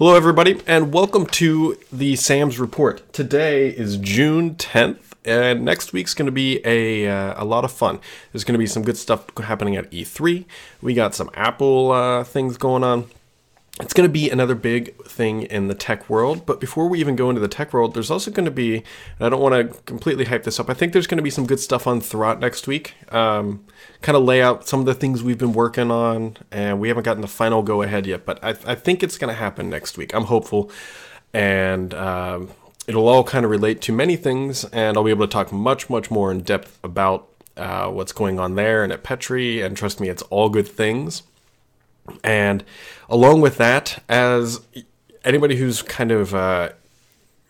Hello, everybody, and welcome to the Sam's Report. Today is June 10th, and next week's going to be a, uh, a lot of fun. There's going to be some good stuff happening at E3. We got some Apple uh, things going on it's going to be another big thing in the tech world. But before we even go into the tech world, there's also going to be, and I don't want to completely hype this up, I think there's going to be some good stuff on Thurrott next week. Um, kind of lay out some of the things we've been working on, and we haven't gotten the final go ahead yet, but I, I think it's going to happen next week. I'm hopeful. And um, it'll all kind of relate to many things, and I'll be able to talk much, much more in depth about uh, what's going on there and at Petri. And trust me, it's all good things. And along with that, as anybody who's kind of uh,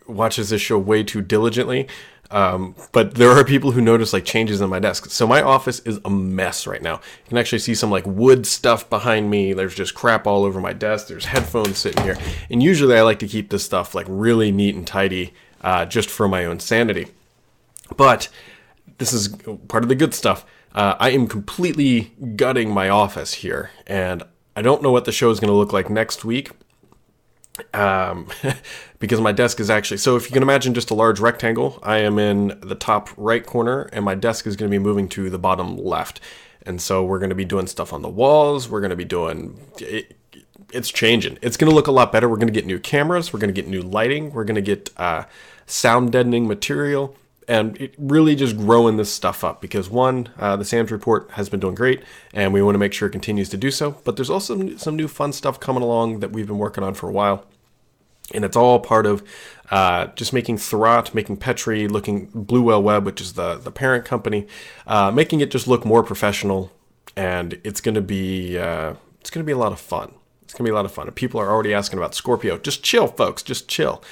watches this show way too diligently, um, but there are people who notice like changes in my desk. So my office is a mess right now. You can actually see some like wood stuff behind me. There's just crap all over my desk. There's headphones sitting here. And usually I like to keep this stuff like really neat and tidy uh, just for my own sanity. But this is part of the good stuff. Uh, I am completely gutting my office here, and I don't know what the show is going to look like next week. Um, because my desk is actually so if you can imagine just a large rectangle, I am in the top right corner, and my desk is going to be moving to the bottom left. And so we're going to be doing stuff on the walls. We're going to be doing. It, it's changing. It's going to look a lot better. We're going to get new cameras. We're going to get new lighting. We're going to get uh, sound deadening material and it really just growing this stuff up because one, uh, the Sam's report has been doing great, and we want to make sure it continues to do so. But there's also some new fun stuff coming along that we've been working on for a while, and it's all part of uh, just making Thurrott, making Petri, looking Bluewhale Web, which is the the parent company, uh, making it just look more professional, and it's going to be uh, it's going to be a lot of fun. It's going to be a lot of fun. People are already asking about Scorpio. Just chill, folks. Just chill.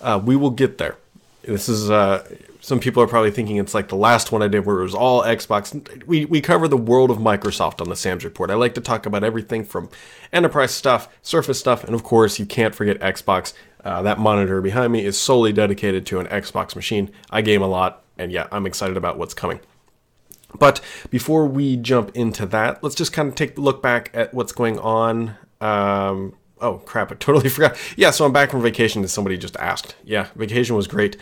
Uh, we will get there. This is uh, some people are probably thinking it's like the last one I did where it was all Xbox. We, we cover the world of Microsoft on the Sam's Report. I like to talk about everything from enterprise stuff, Surface stuff, and of course, you can't forget Xbox. Uh, that monitor behind me is solely dedicated to an Xbox machine. I game a lot, and yeah, I'm excited about what's coming. But before we jump into that, let's just kind of take a look back at what's going on. Um, oh crap, I totally forgot. Yeah, so I'm back from vacation as somebody just asked. Yeah, vacation was great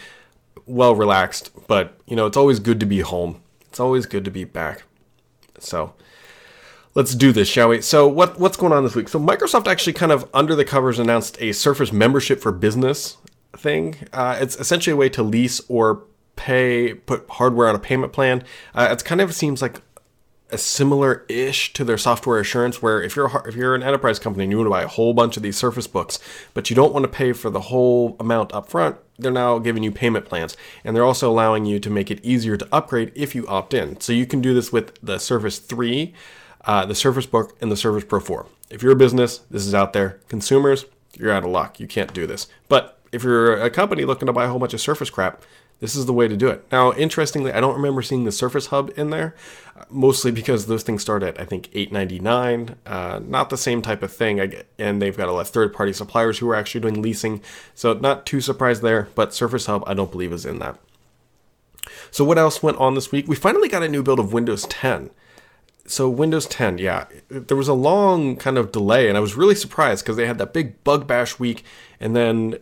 well relaxed, but you know, it's always good to be home. It's always good to be back. So let's do this, shall we? So what what's going on this week? So Microsoft actually kind of under the covers announced a Surface membership for business thing. Uh, it's essentially a way to lease or pay put hardware on a payment plan. Uh, it kind of seems like a similar ish to their software assurance where if you're if you're an enterprise company and you want to buy a whole bunch of these surface books but you don't want to pay for the whole amount up front they're now giving you payment plans. And they're also allowing you to make it easier to upgrade if you opt in. So you can do this with the surface 3 uh, the surface book and the surface pro 4 if you're a business this is out there. Consumers you're out of luck. You can't do this. But if you're a company looking to buy a whole bunch of surface crap this is the way to do it. Now, interestingly, I don't remember seeing the Surface Hub in there, mostly because those things start at I think 8.99. Uh, not the same type of thing, and they've got a lot of third-party suppliers who are actually doing leasing, so not too surprised there. But Surface Hub, I don't believe is in that. So what else went on this week? We finally got a new build of Windows 10. So Windows 10, yeah, there was a long kind of delay, and I was really surprised because they had that big bug bash week, and then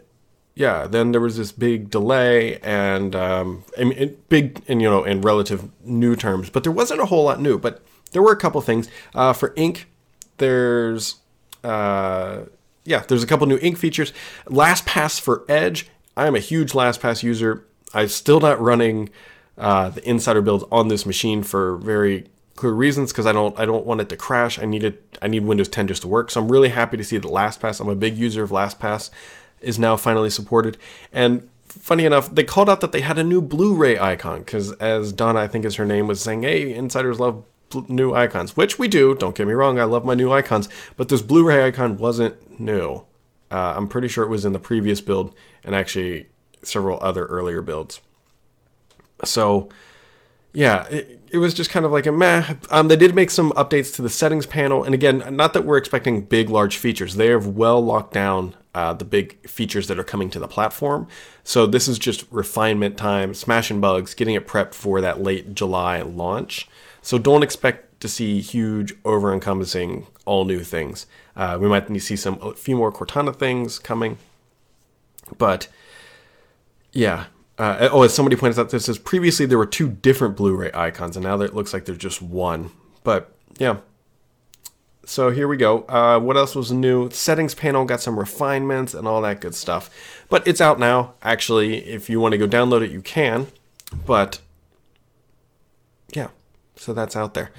yeah, then there was this big delay and um, big and you know in relative new terms, but there wasn't a whole lot new. But there were a couple things uh, for Ink. There's uh, yeah, there's a couple new Ink features. LastPass for Edge. I am a huge LastPass user. I'm still not running uh, the insider builds on this machine for very clear reasons because I don't I don't want it to crash. I need it. I need Windows 10 just to work. So I'm really happy to see that LastPass. I'm a big user of LastPass is now finally supported. And funny enough, they called out that they had a new Blu-ray icon because, as Dona, I think is her name, was saying, "Hey, insiders love new icons," which we do. Don't get me wrong, I love my new icons, but this Blu-ray icon wasn't new. Uh, I'm pretty sure it was in the previous build and actually several other earlier builds. So, yeah, it, it was just kind of like a meh. Um, they did make some updates to the settings panel, and again, not that we're expecting big, large features. They have well locked down uh, the big features that are coming to the platform. So this is just refinement time, smashing bugs, getting it prepped for that late July launch. So don't expect to see huge, over encompassing, all new things. Uh, we might see some a few more Cortana things coming, but yeah. Uh, oh, as somebody points out, this says previously there were two different Blu-ray icons, and now it looks like there's just one. But yeah, so here we go. Uh, what else was new? Settings panel got some refinements and all that good stuff. But it's out now. Actually, if you want to go download it, you can. But yeah, so that's out there.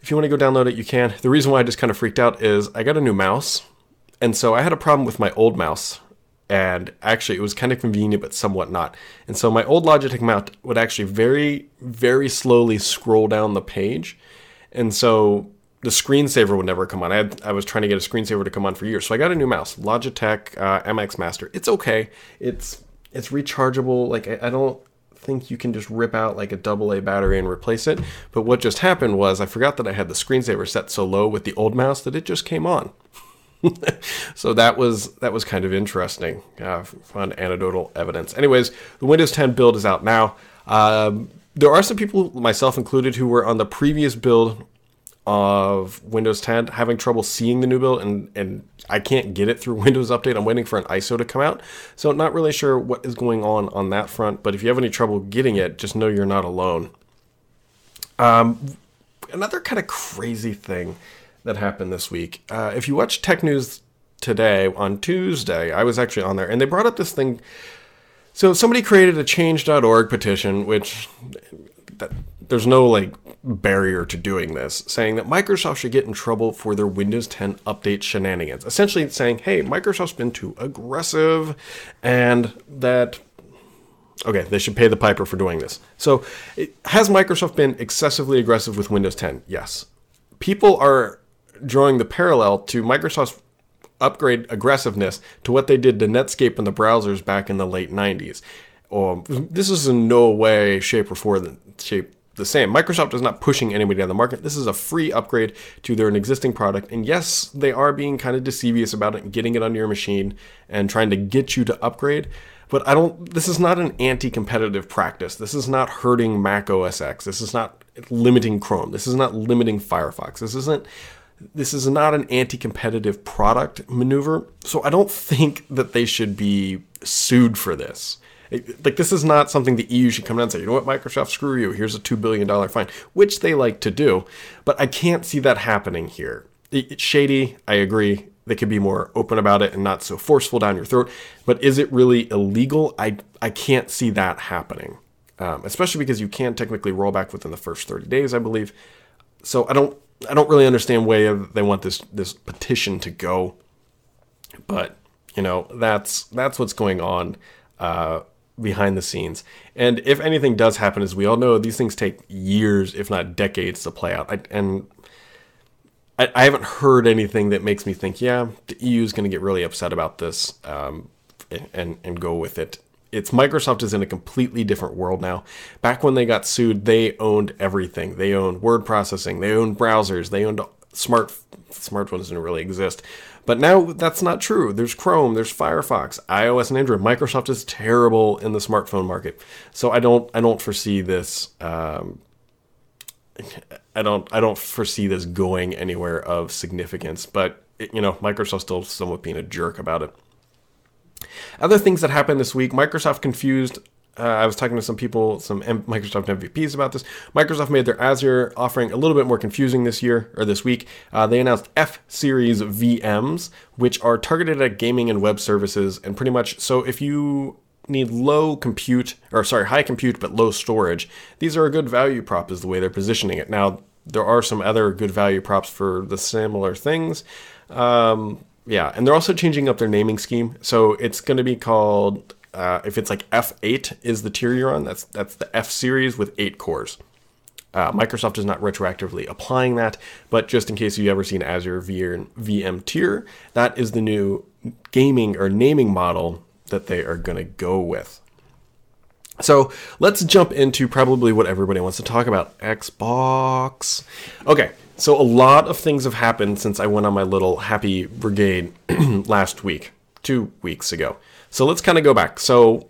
If you want to go download it, you can. The reason why I just kind of freaked out is I got a new mouse. And so I had a problem with my old mouse. And actually, it was kind of convenient, but somewhat not. And so my old Logitech mouse would actually very, very slowly scroll down the page. And so the screensaver would never come on. I, had, I was trying to get a screensaver to come on for years, so I got a new mouse, Logitech uh, MX Master. It's okay. It's it's rechargeable. Like I, I don't think you can just rip out like a double A battery and replace it. But what just happened was I forgot that I had the screensaver set so low with the old mouse that it just came on. so that was that was kind of interesting. Uh, fun anecdotal evidence. Anyways, the Windows 10 build is out now. Um, there are some people, myself included, who were on the previous build of Windows 10 having trouble seeing the new build and and I can't get it through Windows Update. I'm waiting for an ISO to come out. So not really sure what is going on on that front, but if you have any trouble getting it, just know you're not alone. Um, another kind of crazy thing that happened this week. Uh, if you watch Tech News today on Tuesday, I was actually on there and they brought up this thing so somebody created a change.org petition which that, there's no like barrier to doing this, saying that Microsoft should get in trouble for their Windows 10 update shenanigans. Essentially saying, hey, Microsoft's been too aggressive and that okay, they should pay the piper for doing this. So, it, has Microsoft been excessively aggressive with Windows 10? Yes. People are drawing the parallel to Microsoft's upgrade aggressiveness to what they did to Netscape and the browsers back in the late 90s. Um, this is in no way, shape, or form, shape, the same. Microsoft is not pushing anybody on the market. This is a free upgrade to their existing product. And yes, they are being kind of deceivious about it and getting it on your machine and trying to get you to upgrade. But I don't this is not an anti-competitive practice. This is not hurting Mac OS X. This is not limiting Chrome. This is not limiting Firefox. This isn't this is not an anti-competitive product maneuver. So I don't think that they should be sued for this like this is not something the EU should come out and say, you know what, Microsoft, screw you. Here's a two billion dollar fine, which they like to do, but I can't see that happening here. It's shady. I agree. They could be more open about it and not so forceful down your throat. But is it really illegal? I I can't see that happening, um, especially because you can technically roll back within the first 30 days, I believe. So I don't I don't really understand where they want this this petition to go, but you know that's that's what's going on. Uh, behind the scenes. And if anything does happen, as we all know, these things take years, if not decades, to play out. I, and I, I, haven't heard anything that makes me think, yeah, the EU is going to get really upset about this um, and and go with it. It's Microsoft is in a completely different world now. Back when they got sued, they owned everything. They owned word processing. They owned browsers. They owned smart smartphones didn't really exist. But now that's not true. There's Chrome, there's Firefox, iOS and Android. Microsoft is terrible in the smartphone market, so I don't I don't foresee this. Um, I don't I don't foresee this going anywhere of significance. But it, you know, Microsoft's still somewhat being a jerk about it. Other things that happened this week: Microsoft confused uh, I was talking to some people, some M- Microsoft MVPs about this. Microsoft made their Azure offering a little bit more confusing this year or this week. Uh, they announced F Series VMs, which are targeted at gaming and web services, and pretty much so if you need low compute or sorry high compute but low storage, these are a good value prop is the way they're positioning it. Now there are some other good value props for the similar things. Um, yeah, and they're also changing up their naming scheme. So it's going to be called uh, if it's like F8 is the tier you're on, that's that's the F series with eight cores. Uh, Microsoft is not retroactively applying that, but just in case you've ever seen Azure VM tier, that is the new gaming or naming model that they are going to go with. So let's jump into probably what everybody wants to talk about Xbox. Okay, so a lot of things have happened since I went on my little happy brigade last week, two weeks ago. So let's kind of go back. So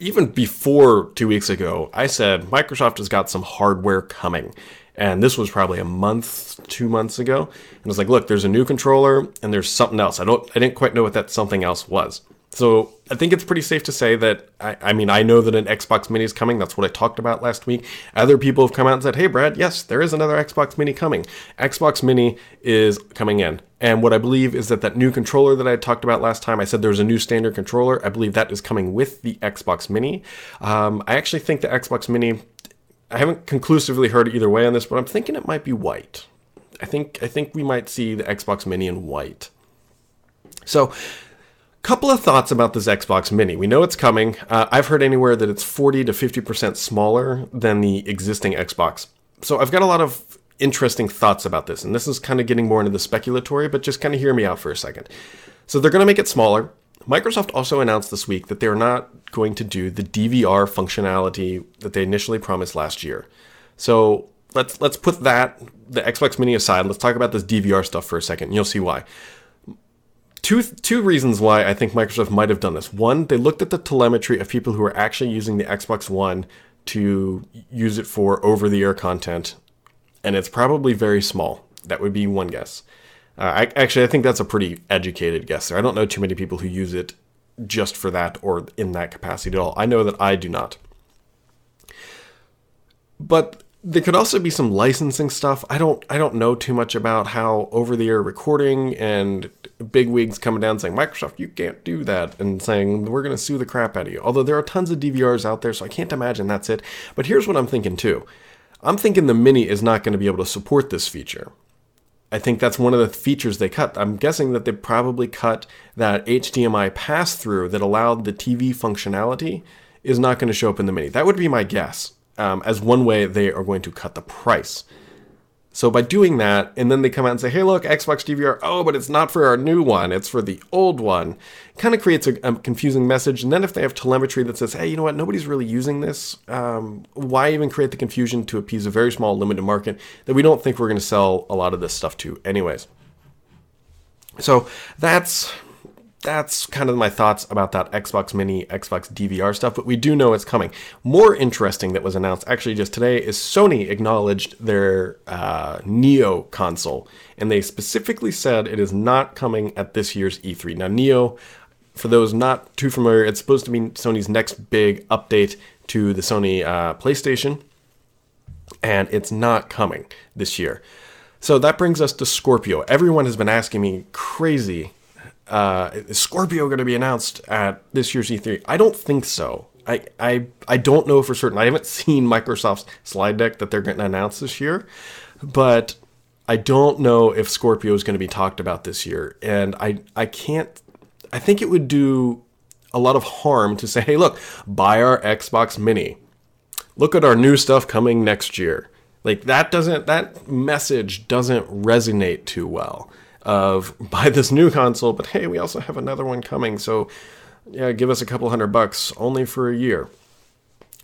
even before two weeks ago, I said Microsoft has got some hardware coming. And this was probably a month, two months ago. And I was like, look, there's a new controller and there's something else. I don't I didn't quite know what that something else was. So I think it's pretty safe to say that I, I, mean I know that an Xbox Mini is coming. That's what I talked about last week. Other people have come out and said, "Hey, Brad, yes, there is another Xbox Mini coming. Xbox Mini is coming in." And what I believe is that that new controller that I talked about last time, I said there was a new standard controller. I believe that is coming with the Xbox Mini. Um, I actually think the Xbox Mini. I haven't conclusively heard either way on this, but I'm thinking it might be white. I think I think we might see the Xbox Mini in white. So Couple of thoughts about this Xbox Mini. We know it's coming. Uh, I've heard anywhere that it's 40 to 50% smaller than the existing Xbox. So I've got a lot of interesting thoughts about this, and this is kind of getting more into the speculatory, but just kind of hear me out for a second. So they're going to make it smaller. Microsoft also announced this week that they're not going to do the DVR functionality that they initially promised last year. So let's let's put that the Xbox Mini aside. Let's talk about this DVR stuff for a second. And you'll see why two two reasons why I think Microsoft might have done this. One, they looked at the telemetry of people who are actually using the Xbox One to use it for over-the-air content, and it's probably very small. That would be one guess. Uh, I, actually, I think that's a pretty educated guess there. I don't know too many people who use it just for that or in that capacity at all. I know that I do not. But there could also be some licensing stuff. I don't I don't know too much about how over the air recording and big wigs coming down saying Microsoft you can't do that and saying we're going to sue the crap out of you. Although there are tons of DVRs out there so I can't imagine that's it. But here's what I'm thinking too. I'm thinking the mini is not going to be able to support this feature. I think that's one of the features they cut. I'm guessing that they probably cut that HDMI pass through that allowed the TV functionality is not going to show up in the mini. That would be my guess um, as one way they are going to cut the price. So by doing that, and then they come out and say, "Hey, look, Xbox DVR. Oh, but it's not for our new one; it's for the old one." Kind of creates a, a, confusing message. And then if they have telemetry that says, "Hey, you know what? Nobody's really using this. Um, why even create the confusion to appease a very small limited market that we don't think we're going to sell a lot of this stuff to, anyways?" So that's that's kind of my thoughts about that Xbox Mini, Xbox DVR stuff, but we do know it's coming. More interesting that was announced actually just today is Sony acknowledged their uh, Neo console, and they specifically said it is not coming at this year's E3. Now, Neo, for those not too familiar, it's supposed to be Sony's next big update to the Sony uh, PlayStation, and it's not coming this year. So that brings us to Scorpio. Everyone has been asking me crazy uh, is Scorpio going to be announced at this year's E3? I don't think so. I, I I don't know for certain. I haven't seen Microsoft's slide deck that they're going to announce this year, but I don't know if Scorpio is going to be talked about this year. And I I can't. I think it would do a lot of harm to say, hey, look, buy our Xbox Mini. Look at our new stuff coming next year. Like that doesn't that message doesn't resonate too well of buy this new console, but hey, we also have another one coming, so yeah, give us a couple hundred bucks only for a year.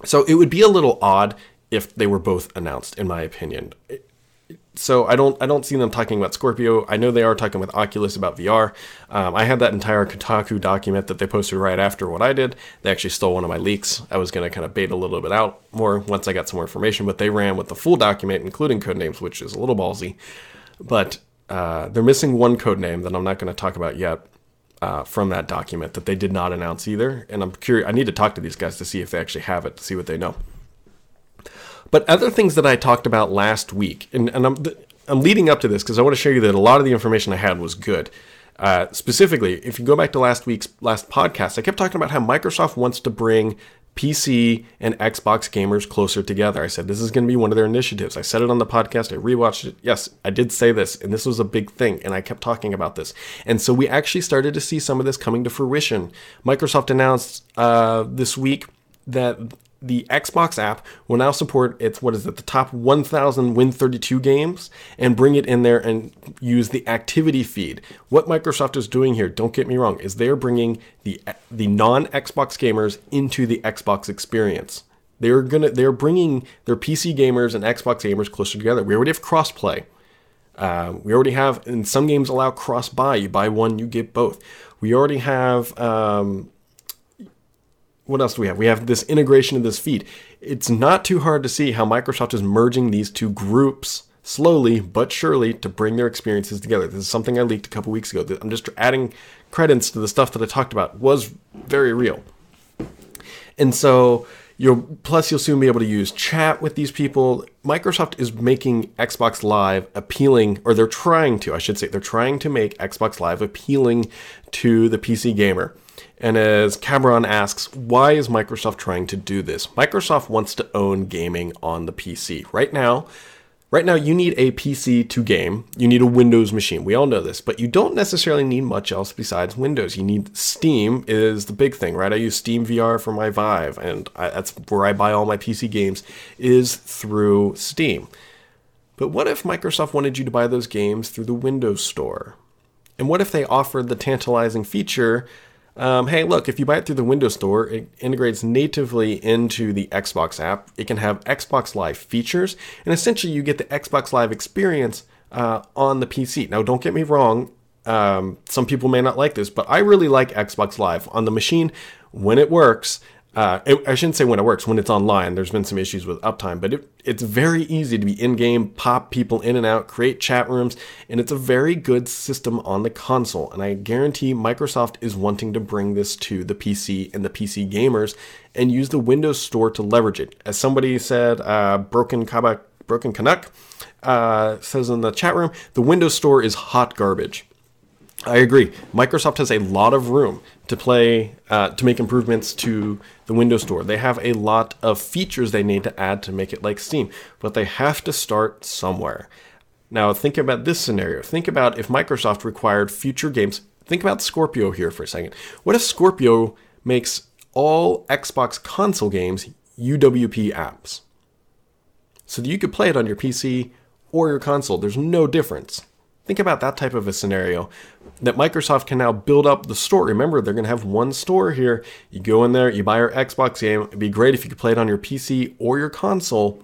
So it would be a little odd if they were both announced, in my opinion. So I don't I don't see them talking about Scorpio. I know they are talking with Oculus about VR. Um, I had that entire Kotaku document that they posted right after what I did. They actually stole one of my leaks. I was going to kind of bait a little bit out more once I got some more information, but they ran with the full document, including code names, which is a little ballsy. But uh, they're missing one code name that I'm not going to talk about yet uh, from that document that they did not announce either. And I'm curious. I need to talk to these guys to see if they actually have it to see what they know. But other things that I talked about last week, and, and I'm I'm leading up to this because I want to show you that a lot of the information I had was good. Uh, specifically, if you go back to last week's last podcast, I kept talking about how Microsoft wants to bring PC and Xbox gamers closer together. I said this is going to be one of their initiatives. I said it on the podcast. I rewatched it. Yes, I did say this, and this was a big thing, and I kept talking about this. And so we actually started to see some of this coming to fruition. Microsoft announced uh, this week that the Xbox app will now support its what is it the top 1000 Win32 games and bring it in there and use the activity feed. What Microsoft is doing here, don't get me wrong, is they're bringing the the non-Xbox gamers into the Xbox experience. They're gonna they're bringing their PC gamers and Xbox gamers closer together. We already have crossplay. Uh, we already have, and some games allow cross buy. You buy one, you get both. We already have um, what else do we have? We have this integration of this feed. It's not too hard to see how Microsoft is merging these two groups slowly but surely to bring their experiences together. This is something I leaked a couple weeks ago. I'm just adding credence to the stuff that I talked about was very real. And so You'll plus you'll soon be able to use chat with these people. Microsoft is making Xbox Live appealing, or they're trying to, I should say, they're trying to make Xbox Live appealing to the PC gamer. And as Cameron asks, why is Microsoft trying to do this? Microsoft wants to own gaming on the PC. Right now, Right now, you need a PC to game. You need a Windows machine. We all know this, but you don't necessarily need much else besides Windows. You need Steam is the big thing, right? I use Steam VR for my Vive, and I, that's where I buy all my PC games is through Steam. But what if Microsoft wanted you to buy those games through the Windows Store? And what if they offered the tantalizing feature um, hey, look, if you buy it through the Windows Store, it integrates natively into the Xbox app. It can have Xbox Live features, and essentially you get the Xbox Live experience uh, on the PC. Now, don't get me wrong, um, some people may not like this, but I really like Xbox Live on the machine when it works. Uh, I shouldn't say when it works, when it's online. There's been some issues with uptime, but it, it's very easy to be in game, pop people in and out, create chat rooms, and it's a very good system on the console. And I guarantee Microsoft is wanting to bring this to the PC and the PC gamers and use the Windows Store to leverage it. As somebody said, uh, Broken Broken Canuck uh, says in the chat room, the Windows Store is hot garbage. I agree. Microsoft has a lot of room to play uh, to make improvements to the Windows Store. They have a lot of features they need to add to make it like Steam, but they have to start somewhere. Now, think about this scenario. Think about if Microsoft required future games. Think about Scorpio here for a second. What if Scorpio makes all Xbox console games UWP apps? So that you could play it on your PC or your console. There's no difference. Think about that type of a scenario that Microsoft can now build up the store. Remember, they're going to have one store here. You go in there, you buy your Xbox game. It'd be great if you could play it on your PC or your console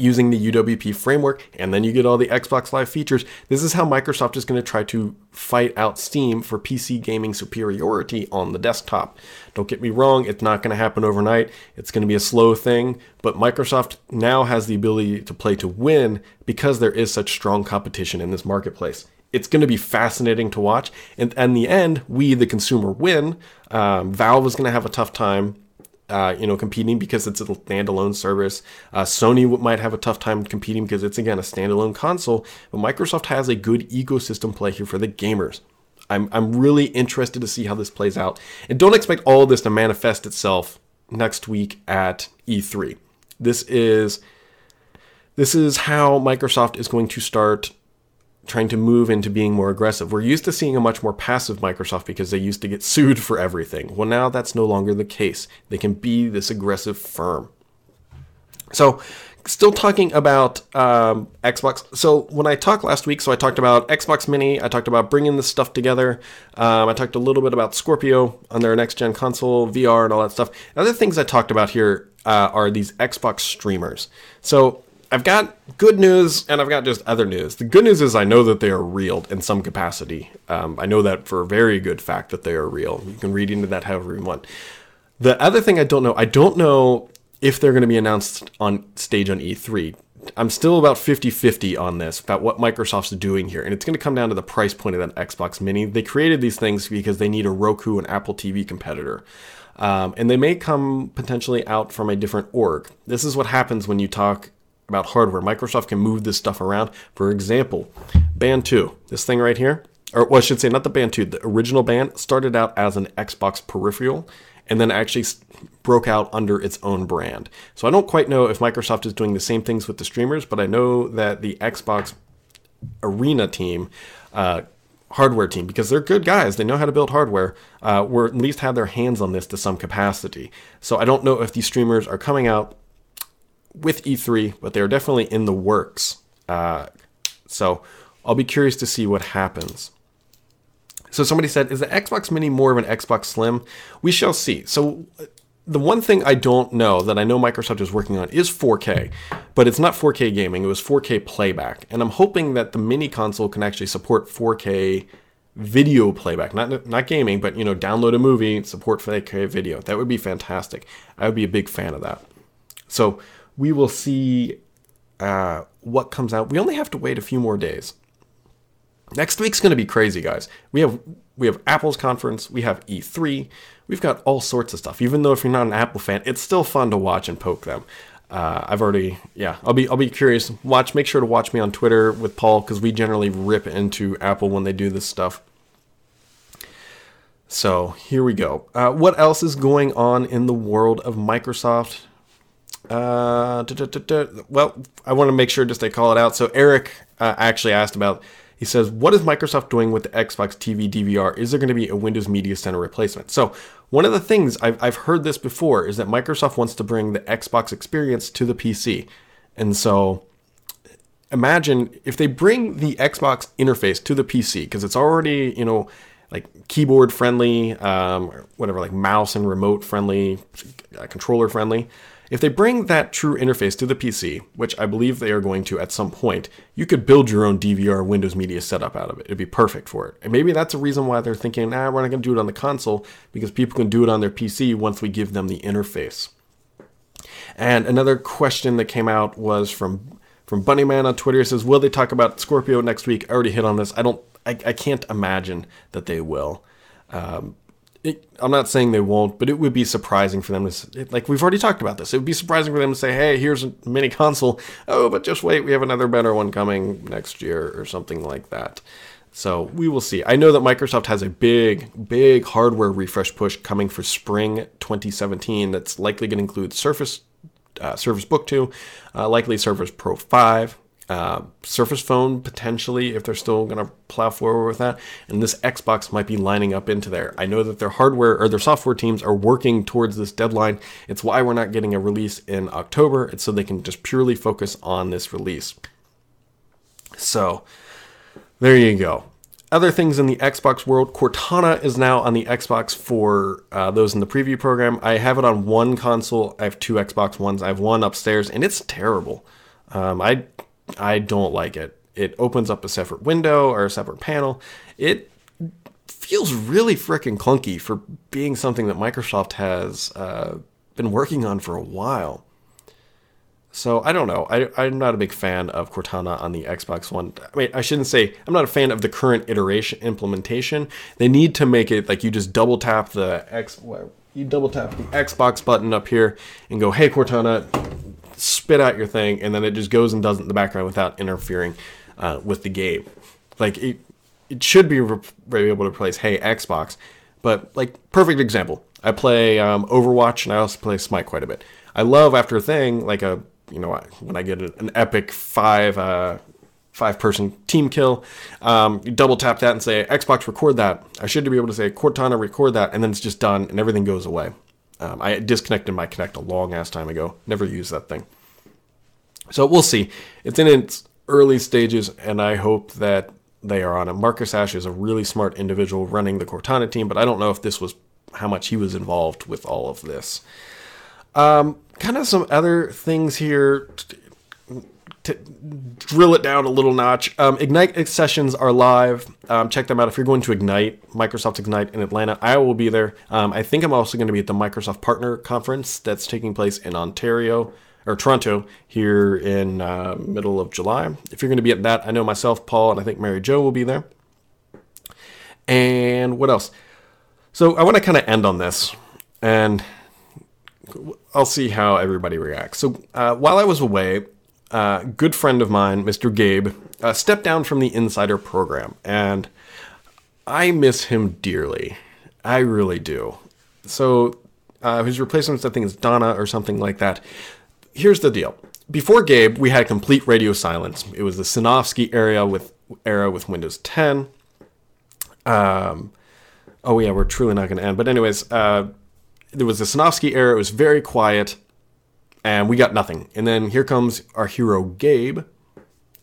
using the UWP framework, and then you get all the Xbox Live features. This is how Microsoft is going to try to fight out Steam for PC gaming superiority on the desktop. Don't get me wrong, it's not going to happen overnight. It's going to be a slow thing, but Microsoft now has the ability to play to win because there is such strong competition in this marketplace it's going to be fascinating to watch. And, in the end, we, the consumer, win. Um, Valve is going to have a tough time, uh, you know, competing because it's a standalone service. Uh, Sony might have a tough time competing because it's again a standalone console. But Microsoft has a good ecosystem play here for the gamers. I'm I'm really interested to see how this plays out, and don't expect all of this to manifest itself next week at E3. This is this is how Microsoft is going to start trying to move into being more aggressive. We're used to seeing a much more passive Microsoft because they used to get sued for everything. Well, now that's no longer the case. They can be this aggressive firm. So, still talking about um, Xbox. So, when I talked last week, so I talked about Xbox Mini, I talked about bringing this stuff together. Um, I talked a little bit about Scorpio on their next gen console, VR, and all that stuff. Other things I talked about here uh, are these Xbox streamers. So, I've got good news and I've got just other news. The good news is I know that they are real in some capacity. Um, I know that for a very good fact that they are real. You can read into that however you want. The other thing I don't know, I don't know if they're going to be announced on stage on E3. I'm still about 50 50 on this, about what Microsoft's doing here. And it's going to come down to the price point of that Xbox Mini. They created these things because they need a Roku and Apple TV competitor. Um, and they may come potentially out from a different org. This is what happens when you talk about hardware. Microsoft can move this stuff around. For example, Band 2, this thing right here, or well, I should say not the Band 2, the original Band started out as an Xbox peripheral and then actually broke out under its own brand. So I don't quite know if Microsoft is doing the same things with the streamers, but I know that the Xbox Arena team, uh, hardware team, because they're good guys, they know how to build hardware, uh, at least have their hands on this to some capacity. So I don't know if these streamers are coming out with E3, but they're definitely in the works. Uh, so I'll be curious to see what happens. So somebody said, is the Xbox Mini more of an Xbox Slim? We shall see. So the one thing I don't know that I know Microsoft is working on is 4K, but it's not 4K gaming. It was 4K playback, and I'm hoping that the mini console can actually support 4K video playback, not not gaming, but you know, download a movie, support 4K video. That would be fantastic. I would be a big fan of that. So we will see uh, what comes out. We only have to wait a few more days. Next week's going to be crazy, guys. We have we have Apple's conference, we have E3, we've got all sorts of stuff. Even though if you're not an Apple fan, it's still fun to watch and poke them. Uh, I've already, yeah, I'll be, I'll be curious. Watch, make sure to watch me on Twitter with Paul because we generally rip into Apple when they do this stuff. So here we go. Uh, what else is going on in the world of Microsoft? Uh, da, da, da, well, I want to make sure just they call it out. So Eric uh, actually asked about. He says, "What is Microsoft doing with the Xbox TV DVR? Is there going to be a Windows Media Center replacement?" So one of the things I've, I've heard this before is that Microsoft wants to bring the Xbox experience to the PC. And so imagine if they bring the Xbox interface to the PC, because it's already, you know, like keyboard friendly, um, whatever, like mouse and remote friendly, uh, controller friendly. If they bring that true interface to the PC, which I believe they are going to at some point, you could build your own DVR Windows Media setup out of it. It'd be perfect for it. And maybe that's a reason why they're thinking, nah, we're not going to do it on the console because people can do it on their PC once we give them the interface. And another question that came out was from from Bunnyman on Twitter. It says, "Will they talk about Scorpio next week?" I already hit on this. I don't. I, I can't imagine that they will. Um, it, I'm not saying they won't, but it would be surprising for them to like we've already talked about this. It would be surprising for them to say, "Hey, here's a mini console." Oh, but just wait, we have another better one coming next year or something like that. So we will see. I know that Microsoft has a big, big hardware refresh push coming for spring 2017. That's likely going to include Surface, uh, Surface Book 2, uh, likely Surface Pro 5, uh, Surface Phone potentially if they're still going to plow forward with that, and this Xbox might be lining up into there. I know that their hardware or their software teams are working towards this deadline. It's why we're not getting a release in October. It's so they can just purely focus on this release. So there you go. Other things in the Xbox world, Cortana is now on the Xbox for uh, those in the preview program. I have it on one console. I have two Xbox Ones. I have one upstairs, and it's terrible. Um, I I don't like it. It opens up a separate window or a separate panel. It feels really freaking clunky for being something that Microsoft has uh, been working on for a while. So I don't know. I, am not a big fan of Cortana on the Xbox One. I mean, I shouldn't say I'm not a fan of the current iteration implementation. They need to make it like you just double tap the X. You double tap the Xbox button up here and go, "Hey Cortana, spit out your thing, and then it just goes and does it in the background without interfering uh, with the game. Like it, it should be, re- able to replace Hey Xbox, but like perfect example. I play um, Overwatch and I also play Smite quite a bit. I love after a thing like a you know when I get an epic five uh, five person team kill, um, you double tap that and say Xbox record that. I should be able to say Cortana record that, and then it's just done and everything goes away. Um, I disconnected my Kinect a long ass time ago. Never used that thing. So we'll see. It's in its early stages, and I hope that they are on it. Marcus Ash is a really smart individual running the Cortana team, but I don't know if this was how much he was involved with all of this. Um, kind of some other things here drill it down a little notch. Um, Ignite sessions are live. Um, check them out if you're going to Ignite, Microsoft Ignite in Atlanta. I will be there. Um, I think I'm also going to be at the Microsoft Partner Conference that's taking place in Ontario or Toronto here in uh, middle of July. If you're going to be at that, I know myself, Paul, and I think Mary Jo will be there. And what else? So I want to kind of end on this, and I'll see how everybody reacts. So uh, while I was away, uh, good friend of mine, Mr. Gabe, uh, stepped down from the Insider program, and I miss him dearly. I really do. So uh, his replacement, I think, is Dona or something like that. Here's the deal. Before Gabe, we had complete radio silence. It was the Sinofsky era with era with Windows 10. Um, oh yeah, we're truly not going to end. But anyways, uh, there was the Sinofsky era. It was very quiet and we got nothing. And then here comes our hero Gabe,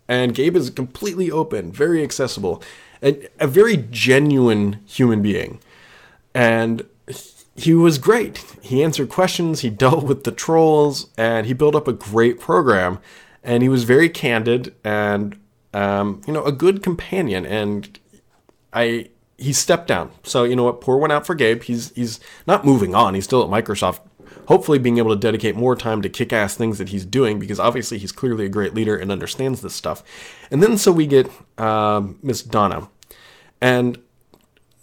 and Gabe is completely open, very accessible, and a very genuine human being. And he was great. He answered questions, he dealt with the trolls, and he built up a great program. And he was very candid and, um, you know, a good companion. And I he stepped down. So you know what? Poor one out for Gabe. He's he's not moving on. He's still at Microsoft. Hopefully, being able to dedicate more time to kick-ass things that he's doing because obviously he's clearly a great leader and understands this stuff. And then so we get um, Miss Dona, and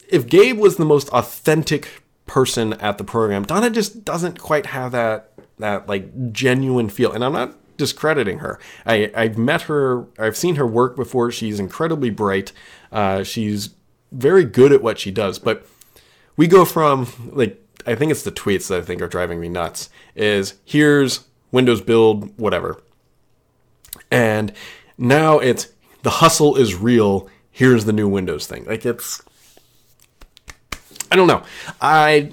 if Gabe was the most authentic person at the program, Dona just doesn't quite have that that like genuine feel. And I'm not discrediting her. I, I've met her, I've seen her work before. She's incredibly bright. Uh, she's very good at what she does. But we go from like I think it's the tweets that I think are driving me nuts. Is here's Windows build whatever, and now it's the hustle is real. Here's the new Windows thing. Like it's I don't know. I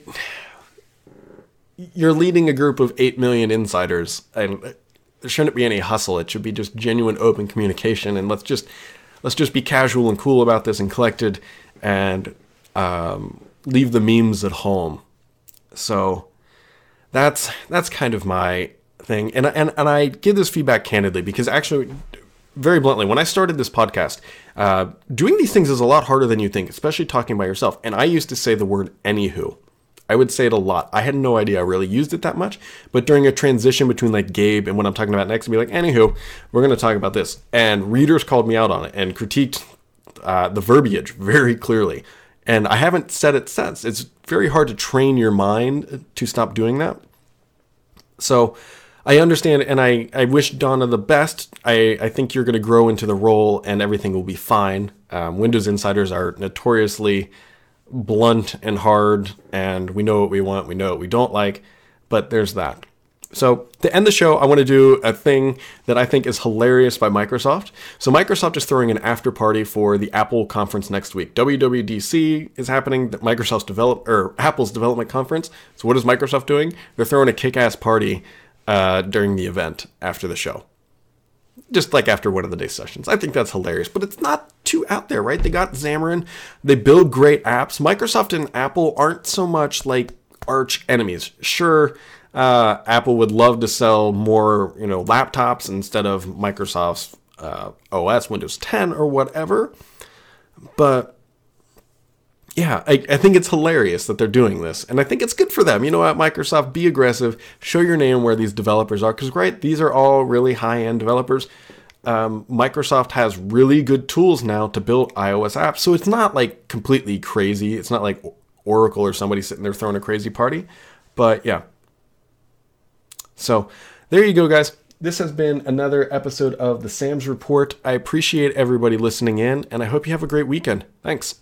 you're leading a group of 8 million insiders and there shouldn't be any hustle. It should be just genuine open communication and let's just let's just be casual and cool about this and collected and um, leave the memes at home. So that's that's kind of my thing. And and and I give this feedback candidly because actually very bluntly, when I started this podcast, uh, doing these things is a lot harder than you think, especially talking by yourself. And I used to say the word anywho. I would say it a lot. I had no idea I really used it that much, but during a transition between like Gabe and what I'm talking about next, I'd be like, anywho, we're going to talk about this. And readers called me out on it and critiqued uh, the verbiage very clearly. And I haven't said it since. It's very hard to train your mind to stop doing that. So I understand, and I, I wish Dona the best. I, I think you're going to grow into the role and everything will be fine. Um, Windows insiders are notoriously blunt and hard, and we know what we want, we know what we don't like, but there's that. So, to end the show, I want to do a thing that I think is hilarious by Microsoft. So, Microsoft is throwing an after party for the Apple conference next week. WWDC is happening, Microsoft's develop or Apple's development conference. So, what is Microsoft doing? They're throwing a kick-ass party uh, during the event after the show. Just like after one of the day sessions. I think that's hilarious, but it's not too out there, right? They got Xamarin, they build great apps. Microsoft and Apple aren't so much like arch enemies. Sure, uh, Apple would love to sell more, you know, laptops instead of Microsoft's uh, OS, Windows 10 or whatever, but yeah, I, I, think it's hilarious that they're doing this. And I think it's good for them. You know what, Microsoft, be aggressive, show your name where these developers are. Because, right, these are all really high end developers. Um, Microsoft has really good tools now to build iOS apps. So it's not like completely crazy. It's not like Oracle or somebody sitting there throwing a crazy party. But yeah. So there you go, guys. This has been another episode of the Sam's Report. I appreciate everybody listening in, and I hope you have a great weekend. Thanks.